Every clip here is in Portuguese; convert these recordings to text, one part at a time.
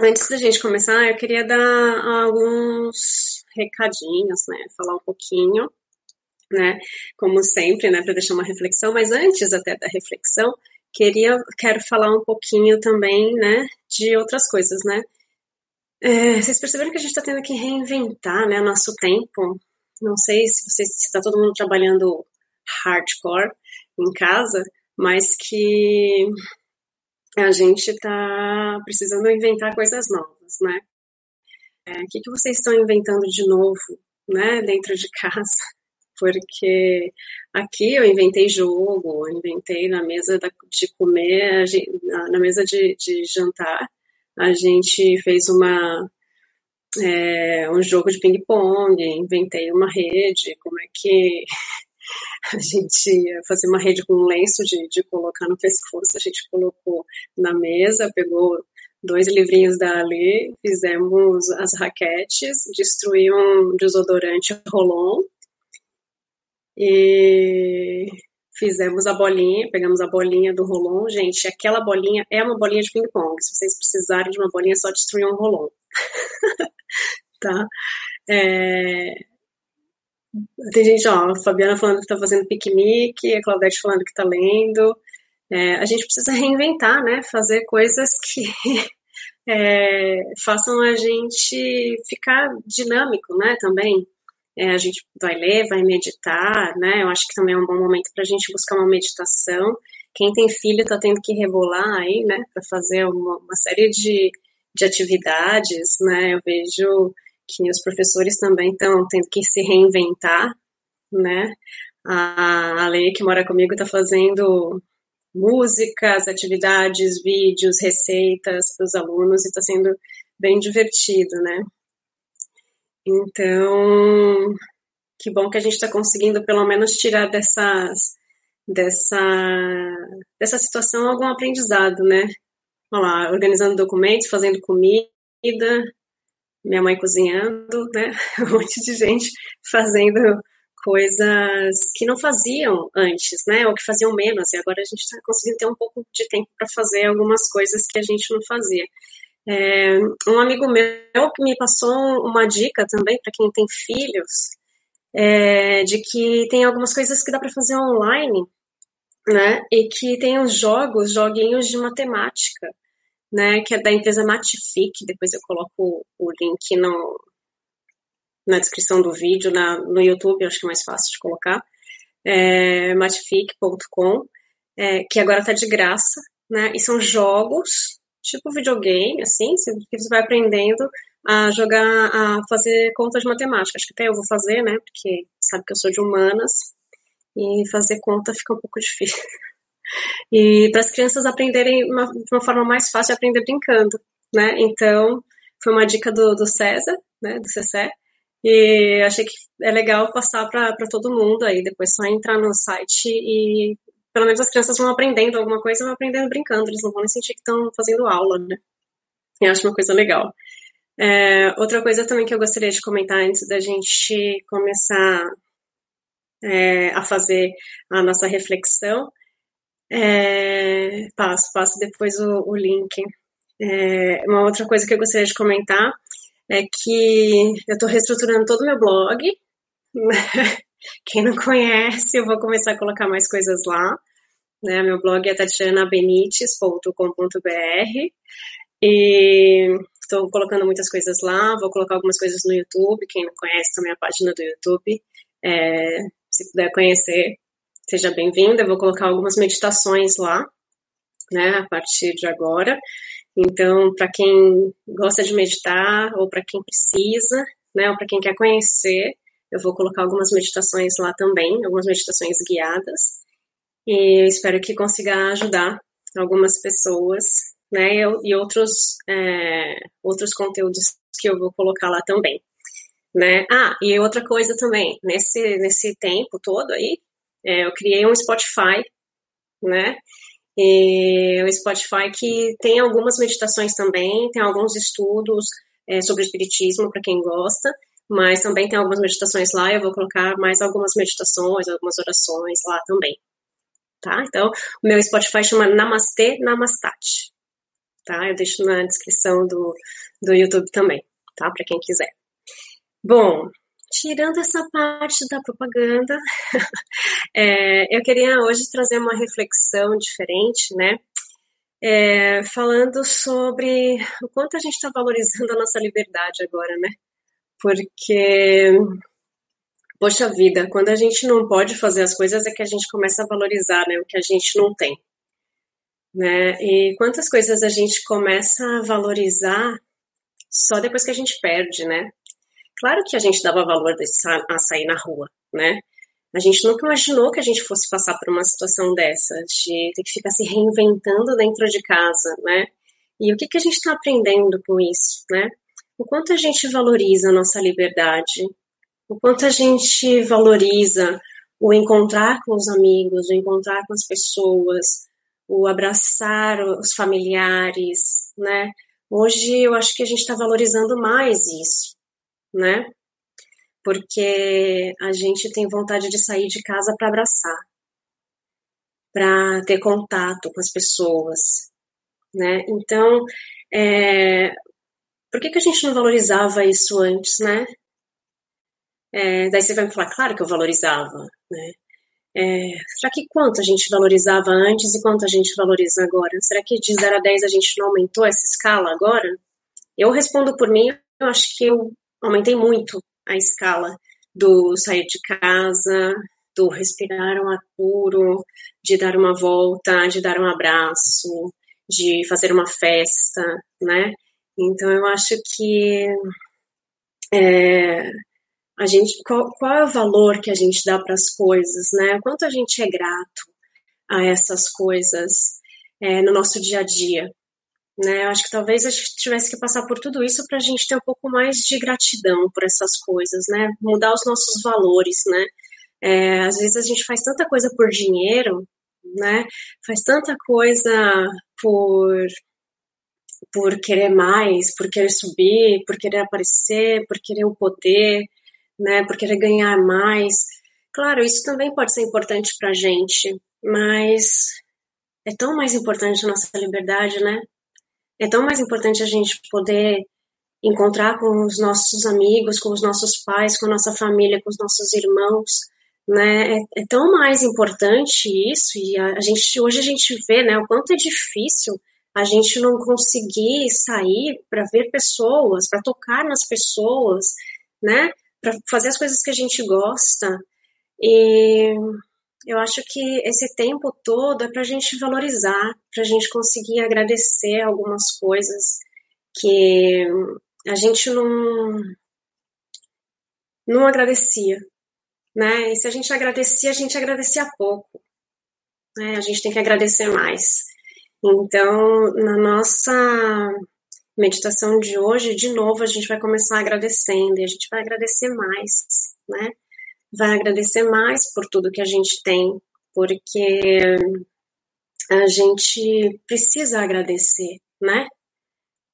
antes da gente começar, eu queria dar alguns recadinhos, né? Falar um pouquinho, né? Como sempre, né? Para deixar uma reflexão. Mas antes até da reflexão, queria, quero falar um pouquinho também, né? De outras coisas, né? É, vocês perceberam que a gente está tendo que reinventar, né? Nosso tempo. Não sei se vocês está todo mundo trabalhando hardcore em casa, mas que a gente está precisando inventar coisas novas, né? É, o que, que vocês estão inventando de novo, né, dentro de casa? Porque aqui eu inventei jogo, eu inventei na mesa de comer, na mesa de, de jantar, a gente fez uma é, um jogo de ping-pong, inventei uma rede, como é que a gente ia fazer uma rede com um lenço de, de colocar no pescoço, a gente colocou na mesa, pegou dois livrinhos da Ali, fizemos as raquetes, destruí um desodorante Rolon e fizemos a bolinha, pegamos a bolinha do Rolon. Gente, aquela bolinha é uma bolinha de ping-pong. Se vocês precisarem de uma bolinha, é só destruir um Rolon. tá? É, tem gente, ó, a Fabiana falando que está fazendo piquenique, a Claudete falando que está lendo. É, a gente precisa reinventar, né? Fazer coisas que é, façam a gente ficar dinâmico, né? Também. É, a gente vai ler, vai meditar, né? Eu acho que também é um bom momento para a gente buscar uma meditação. Quem tem filho está tendo que rebolar aí, né? Para fazer uma, uma série de, de atividades, né? Eu vejo que os professores também estão tendo que se reinventar, né? A, a Lei que mora comigo está fazendo músicas, atividades, vídeos, receitas para os alunos e está sendo bem divertido, né? Então, que bom que a gente está conseguindo pelo menos tirar dessas, dessa, dessa situação algum aprendizado, né? Olha lá, organizando documentos, fazendo comida, minha mãe cozinhando, né? Um monte de gente fazendo coisas que não faziam antes, né? Ou que faziam menos. E agora a gente está conseguindo ter um pouco de tempo para fazer algumas coisas que a gente não fazia. É, um amigo meu me passou uma dica também para quem tem filhos, é, de que tem algumas coisas que dá para fazer online, né? E que tem os jogos, joguinhos de matemática né, que é da empresa Matific, depois eu coloco o link no, na descrição do vídeo, na, no YouTube, acho que é mais fácil de colocar, é, matific.com, é, que agora está de graça, né, e são jogos, tipo videogame, assim, que você vai aprendendo a jogar, a fazer contas de matemática, acho que até eu vou fazer, né, porque sabe que eu sou de humanas, e fazer conta fica um pouco difícil. E para as crianças aprenderem uma, de uma forma mais fácil, aprender brincando, né? Então, foi uma dica do, do César, né, do CC, e achei que é legal passar para todo mundo aí, depois só entrar no site e pelo menos as crianças vão aprendendo alguma coisa, vão aprendendo brincando, eles não vão nem sentir que estão fazendo aula, né? Eu acho uma coisa legal. É, outra coisa também que eu gostaria de comentar antes da gente começar é, a fazer a nossa reflexão é, passo, passo depois o, o link. É, uma outra coisa que eu gostaria de comentar é que eu estou reestruturando todo o meu blog. Quem não conhece, eu vou começar a colocar mais coisas lá. Né? Meu blog é tatianabenites.com.br e estou colocando muitas coisas lá. Vou colocar algumas coisas no YouTube. Quem não conhece também a página do YouTube, é, se puder conhecer, seja bem-vinda. Eu vou colocar algumas meditações lá, né, a partir de agora. Então, para quem gosta de meditar, ou para quem precisa, né, ou para quem quer conhecer, eu vou colocar algumas meditações lá também, algumas meditações guiadas. E eu espero que consiga ajudar algumas pessoas, né, e outros, é, outros conteúdos que eu vou colocar lá também. Né? Ah, e outra coisa também, nesse, nesse tempo todo aí, é, eu criei um Spotify, né? E o Spotify que tem algumas meditações também, tem alguns estudos é, sobre espiritismo para quem gosta, mas também tem algumas meditações lá. Eu vou colocar mais algumas meditações, algumas orações lá também, tá? Então, o meu Spotify chama Namastê Namastate, tá? Eu deixo na descrição do, do YouTube também, tá? Para quem quiser. Bom, tirando essa parte da propaganda, é, eu queria hoje trazer uma reflexão diferente, né? É, falando sobre o quanto a gente está valorizando a nossa liberdade agora, né? Porque, poxa vida, quando a gente não pode fazer as coisas é que a gente começa a valorizar né, o que a gente não tem. Né? E quantas coisas a gente começa a valorizar só depois que a gente perde, né? Claro que a gente dava valor a sair na rua, né? A gente nunca imaginou que a gente fosse passar por uma situação dessa, de ter que ficar se reinventando dentro de casa, né? E o que, que a gente está aprendendo com isso, né? O quanto a gente valoriza a nossa liberdade, o quanto a gente valoriza o encontrar com os amigos, o encontrar com as pessoas, o abraçar os familiares, né? Hoje eu acho que a gente está valorizando mais isso, né? Porque a gente tem vontade de sair de casa para abraçar, para ter contato com as pessoas, né? Então, é, por que, que a gente não valorizava isso antes, né? É, daí você vai me falar, claro que eu valorizava, né? É, será que quanto a gente valorizava antes e quanto a gente valoriza agora? Será que de 0 a 10 a gente não aumentou essa escala agora? Eu respondo por mim, eu acho que eu aumentei muito a escala do sair de casa, do respirar um ar puro, de dar uma volta, de dar um abraço, de fazer uma festa, né? Então eu acho que é, a gente qual, qual, é o valor que a gente dá para as coisas, né? Quanto a gente é grato a essas coisas é, no nosso dia a dia, né? Eu acho que talvez a gente tivesse que passar por tudo isso para a gente ter um pouco mais de gratidão por essas coisas, né? Mudar os nossos valores, né? É, às vezes a gente faz tanta coisa por dinheiro, né? Faz tanta coisa por por querer mais, por querer subir, por querer aparecer, por querer o poder, né? Por querer ganhar mais. Claro, isso também pode ser importante para gente, mas é tão mais importante a nossa liberdade, né? É tão mais importante a gente poder encontrar com os nossos amigos, com os nossos pais, com a nossa família, com os nossos irmãos, né? É, é tão mais importante isso e a, a, gente hoje a gente vê, né, o quanto é difícil a gente não conseguir sair para ver pessoas, para tocar nas pessoas, né? Para fazer as coisas que a gente gosta. E eu acho que esse tempo todo é para a gente valorizar, para a gente conseguir agradecer algumas coisas que a gente não, não agradecia, né? E se a gente agradecia, a gente agradecia pouco, né? A gente tem que agradecer mais. Então, na nossa meditação de hoje, de novo, a gente vai começar agradecendo e a gente vai agradecer mais, né? Vai agradecer mais por tudo que a gente tem, porque a gente precisa agradecer, né?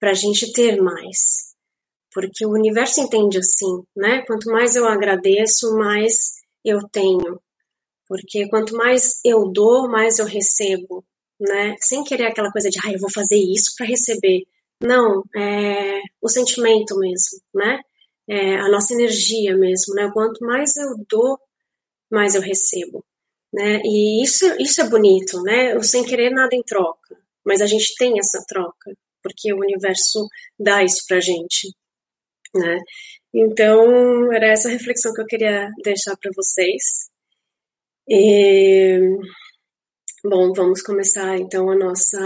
Para a gente ter mais. Porque o universo entende assim, né? Quanto mais eu agradeço, mais eu tenho. Porque quanto mais eu dou, mais eu recebo, né? Sem querer aquela coisa de, ah, eu vou fazer isso para receber. Não, é o sentimento mesmo, né? É, a nossa energia mesmo, né? Quanto mais eu dou, mais eu recebo, né? E isso, isso é bonito, né? Sem querer nada em troca, mas a gente tem essa troca, porque o universo dá isso pra gente, né? Então, era essa reflexão que eu queria deixar para vocês. E, bom, vamos começar então a nossa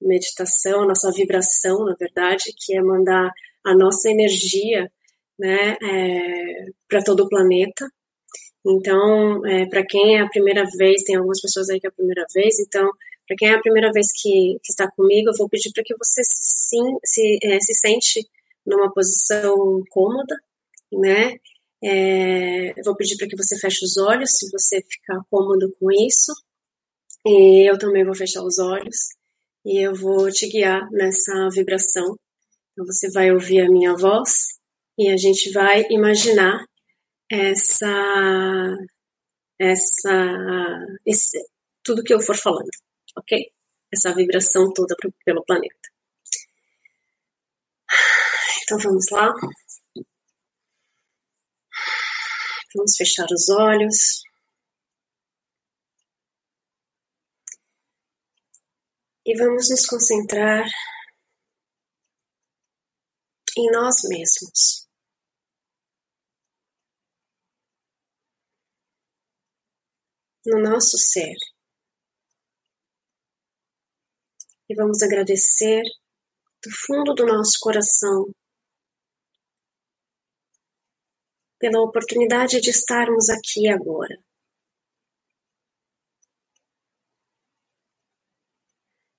meditação, a nossa vibração, na verdade, que é mandar a nossa energia né, é, para todo o planeta. Então, é, para quem é a primeira vez, tem algumas pessoas aí que é a primeira vez, então, para quem é a primeira vez que, que está comigo, eu vou pedir para que você se, sim, se, é, se sente numa posição cômoda, né? É, vou pedir para que você feche os olhos, se você ficar cômodo com isso. E eu também vou fechar os olhos e eu vou te guiar nessa vibração então você vai ouvir a minha voz e a gente vai imaginar essa essa esse, tudo que eu for falando, ok? essa vibração toda pro, pelo planeta. Então vamos lá. Vamos fechar os olhos. E vamos nos concentrar em nós mesmos. No nosso ser. E vamos agradecer do fundo do nosso coração pela oportunidade de estarmos aqui agora.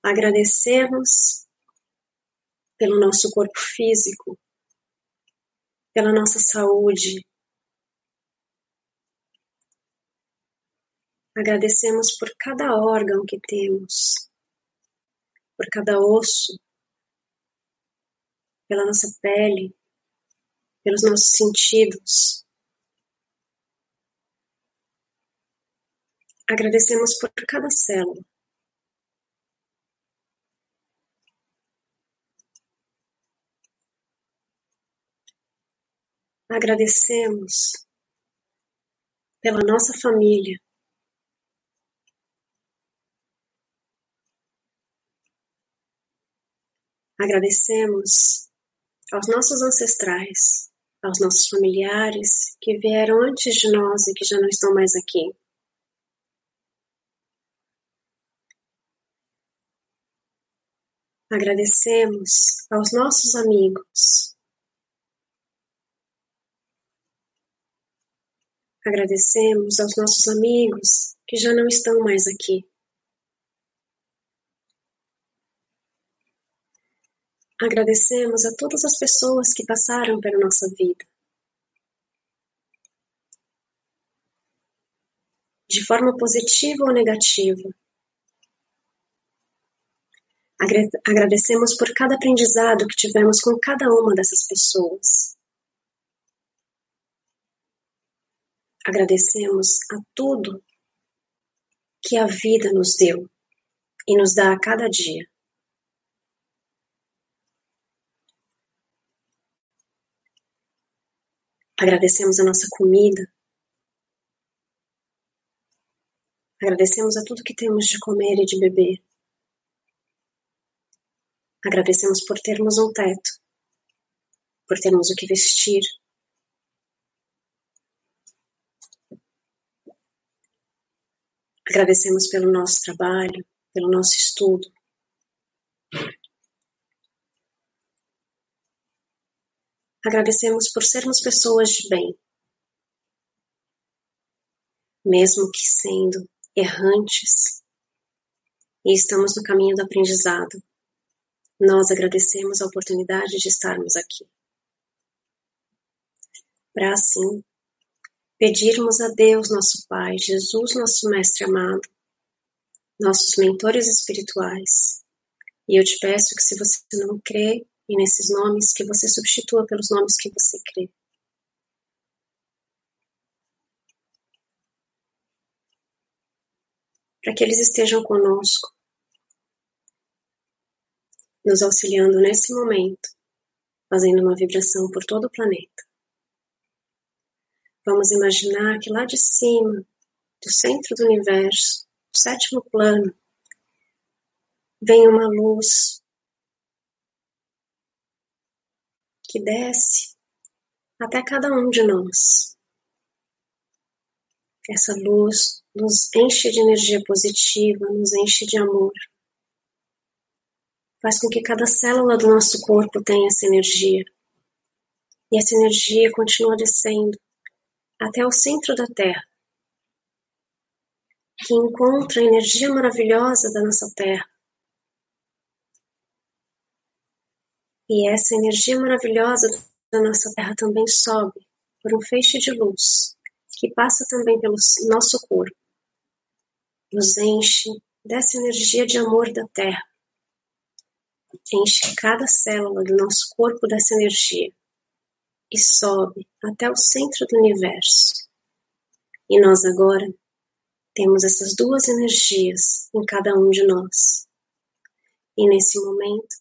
Agradecemos pelo nosso corpo físico, pela nossa saúde. Agradecemos por cada órgão que temos, por cada osso, pela nossa pele, pelos nossos sentidos. Agradecemos por cada célula. Agradecemos pela nossa família. Agradecemos aos nossos ancestrais aos nossos familiares que vieram antes de nós e que já não estão mais aqui. Agradecemos aos nossos amigos. Agradecemos aos nossos amigos que já não estão mais aqui. Agradecemos a todas as pessoas que passaram pela nossa vida. De forma positiva ou negativa. Agradecemos por cada aprendizado que tivemos com cada uma dessas pessoas. Agradecemos a tudo que a vida nos deu e nos dá a cada dia. Agradecemos a nossa comida. Agradecemos a tudo que temos de comer e de beber. Agradecemos por termos um teto, por termos o que vestir. Agradecemos pelo nosso trabalho, pelo nosso estudo. Agradecemos por sermos pessoas de bem, mesmo que sendo errantes e estamos no caminho do aprendizado. Nós agradecemos a oportunidade de estarmos aqui. Para assim pedirmos a Deus, nosso Pai, Jesus, nosso Mestre amado, nossos mentores espirituais. E eu te peço que, se você não crê e nesses nomes que você substitua pelos nomes que você crê. Para que eles estejam conosco, nos auxiliando nesse momento, fazendo uma vibração por todo o planeta. Vamos imaginar que lá de cima, do centro do universo, do sétimo plano, vem uma luz que desce até cada um de nós. Essa luz nos enche de energia positiva, nos enche de amor. Faz com que cada célula do nosso corpo tenha essa energia. E essa energia continua descendo até o centro da Terra, que encontra a energia maravilhosa da nossa Terra. E essa energia maravilhosa da nossa Terra também sobe por um feixe de luz que passa também pelo nosso corpo, nos enche dessa energia de amor da Terra, enche cada célula do nosso corpo dessa energia e sobe até o centro do universo. E nós agora temos essas duas energias em cada um de nós, E nesse momento,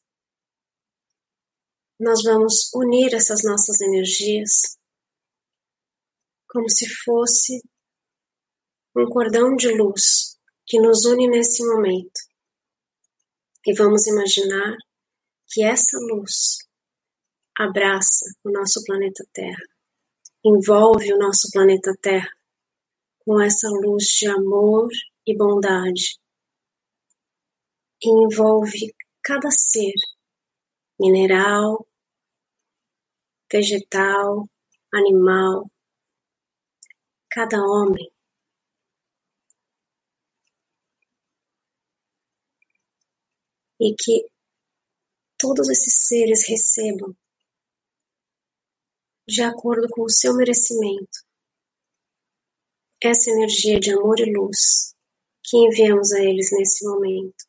nós vamos unir essas nossas energias como se fosse um cordão de luz que nos une nesse momento. E vamos imaginar que essa luz abraça o nosso planeta Terra, envolve o nosso planeta Terra com essa luz de amor e bondade, e envolve cada ser, mineral, vegetal, animal, cada homem. E que todos esses seres recebam de acordo com o seu merecimento essa energia de amor e luz que enviamos a eles nesse momento,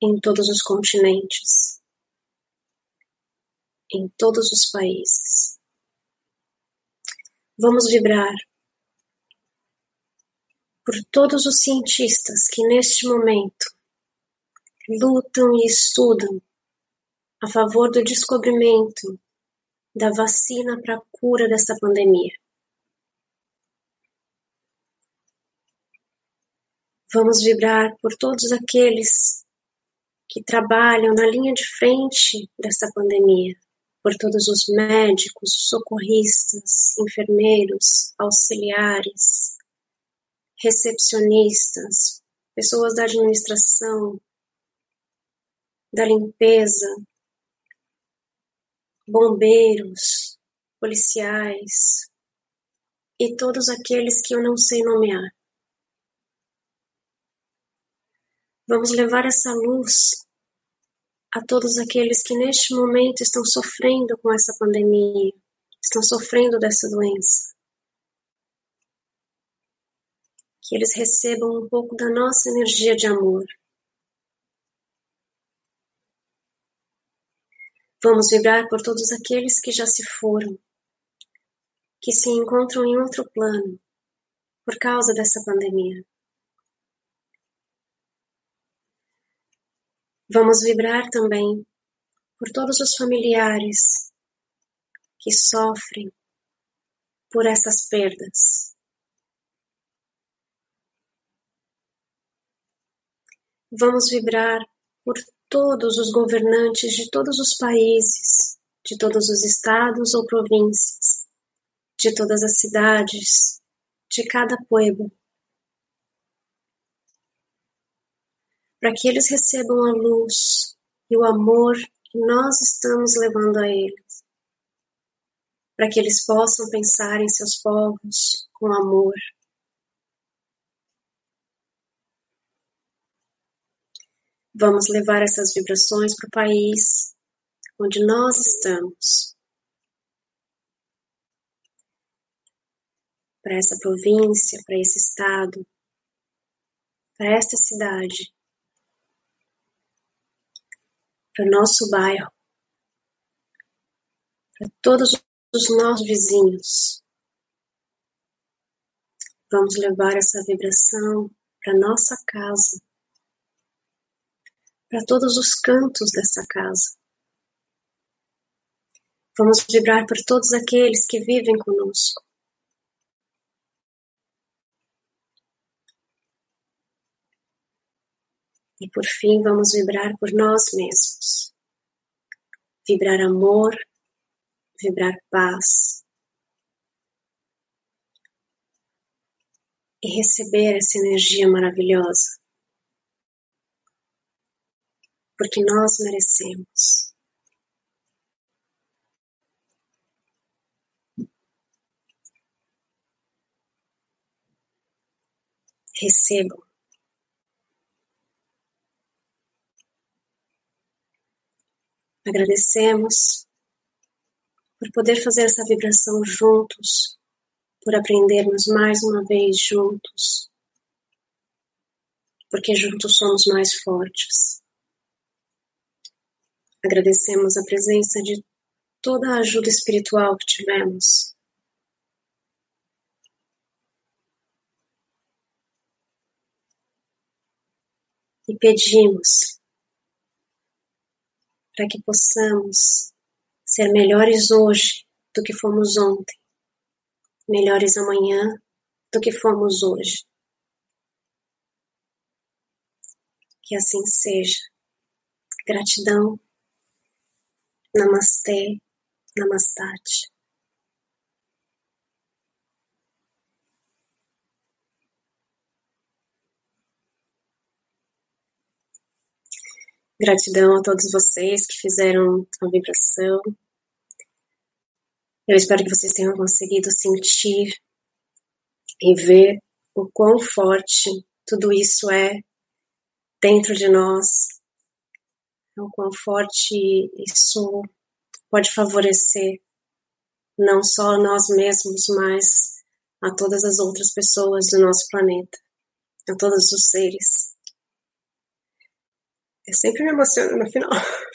em todos os continentes, em todos os países. Vamos vibrar por todos os cientistas que neste momento lutam e estudam a favor do descobrimento da vacina para a cura dessa pandemia. Vamos vibrar por todos aqueles que trabalham na linha de frente dessa pandemia, por todos os médicos, socorristas, enfermeiros, auxiliares, recepcionistas, pessoas da administração, da limpeza, bombeiros, policiais e todos aqueles que eu não sei nomear. Vamos levar essa luz a todos aqueles que neste momento estão sofrendo com essa pandemia, estão sofrendo dessa doença. Que eles recebam um pouco da nossa energia de amor. Vamos vibrar por todos aqueles que já se foram, que se encontram em outro plano por causa dessa pandemia. Vamos vibrar também por todos os familiares que sofrem por essas perdas. Vamos vibrar por todos os governantes de todos os países, de todos os estados ou províncias, de todas as cidades, de cada pueblo. para que eles recebam a luz e o amor que nós estamos levando a eles, para que eles possam pensar em seus povos com amor. Vamos levar essas vibrações para o país onde nós estamos, para essa província, para esse estado, para esta cidade. Para o nosso bairro, para todos os nossos vizinhos. Vamos levar essa vibração para nossa casa, para todos os cantos dessa casa. Vamos vibrar por todos aqueles que vivem conosco. E por fim, vamos vibrar por nós mesmos. Vibrar amor, vibrar paz. E receber essa energia maravilhosa. Porque nós merecemos. Recebam. Agradecemos por poder fazer essa vibração juntos, por aprendermos mais uma vez juntos, porque juntos somos mais fortes. Agradecemos a presença de toda a ajuda espiritual que tivemos. E pedimos para que possamos ser melhores hoje do que fomos ontem, melhores amanhã do que fomos hoje. Que assim seja. Gratidão. Namastê. Namastate. Gratidão a todos vocês que fizeram a vibração. Eu espero que vocês tenham conseguido sentir e ver o quão forte tudo isso é dentro de nós, o quão forte isso pode favorecer não só nós mesmos, mas a todas as outras pessoas do nosso planeta, a todos os seres. Eu sempre me emociono no final.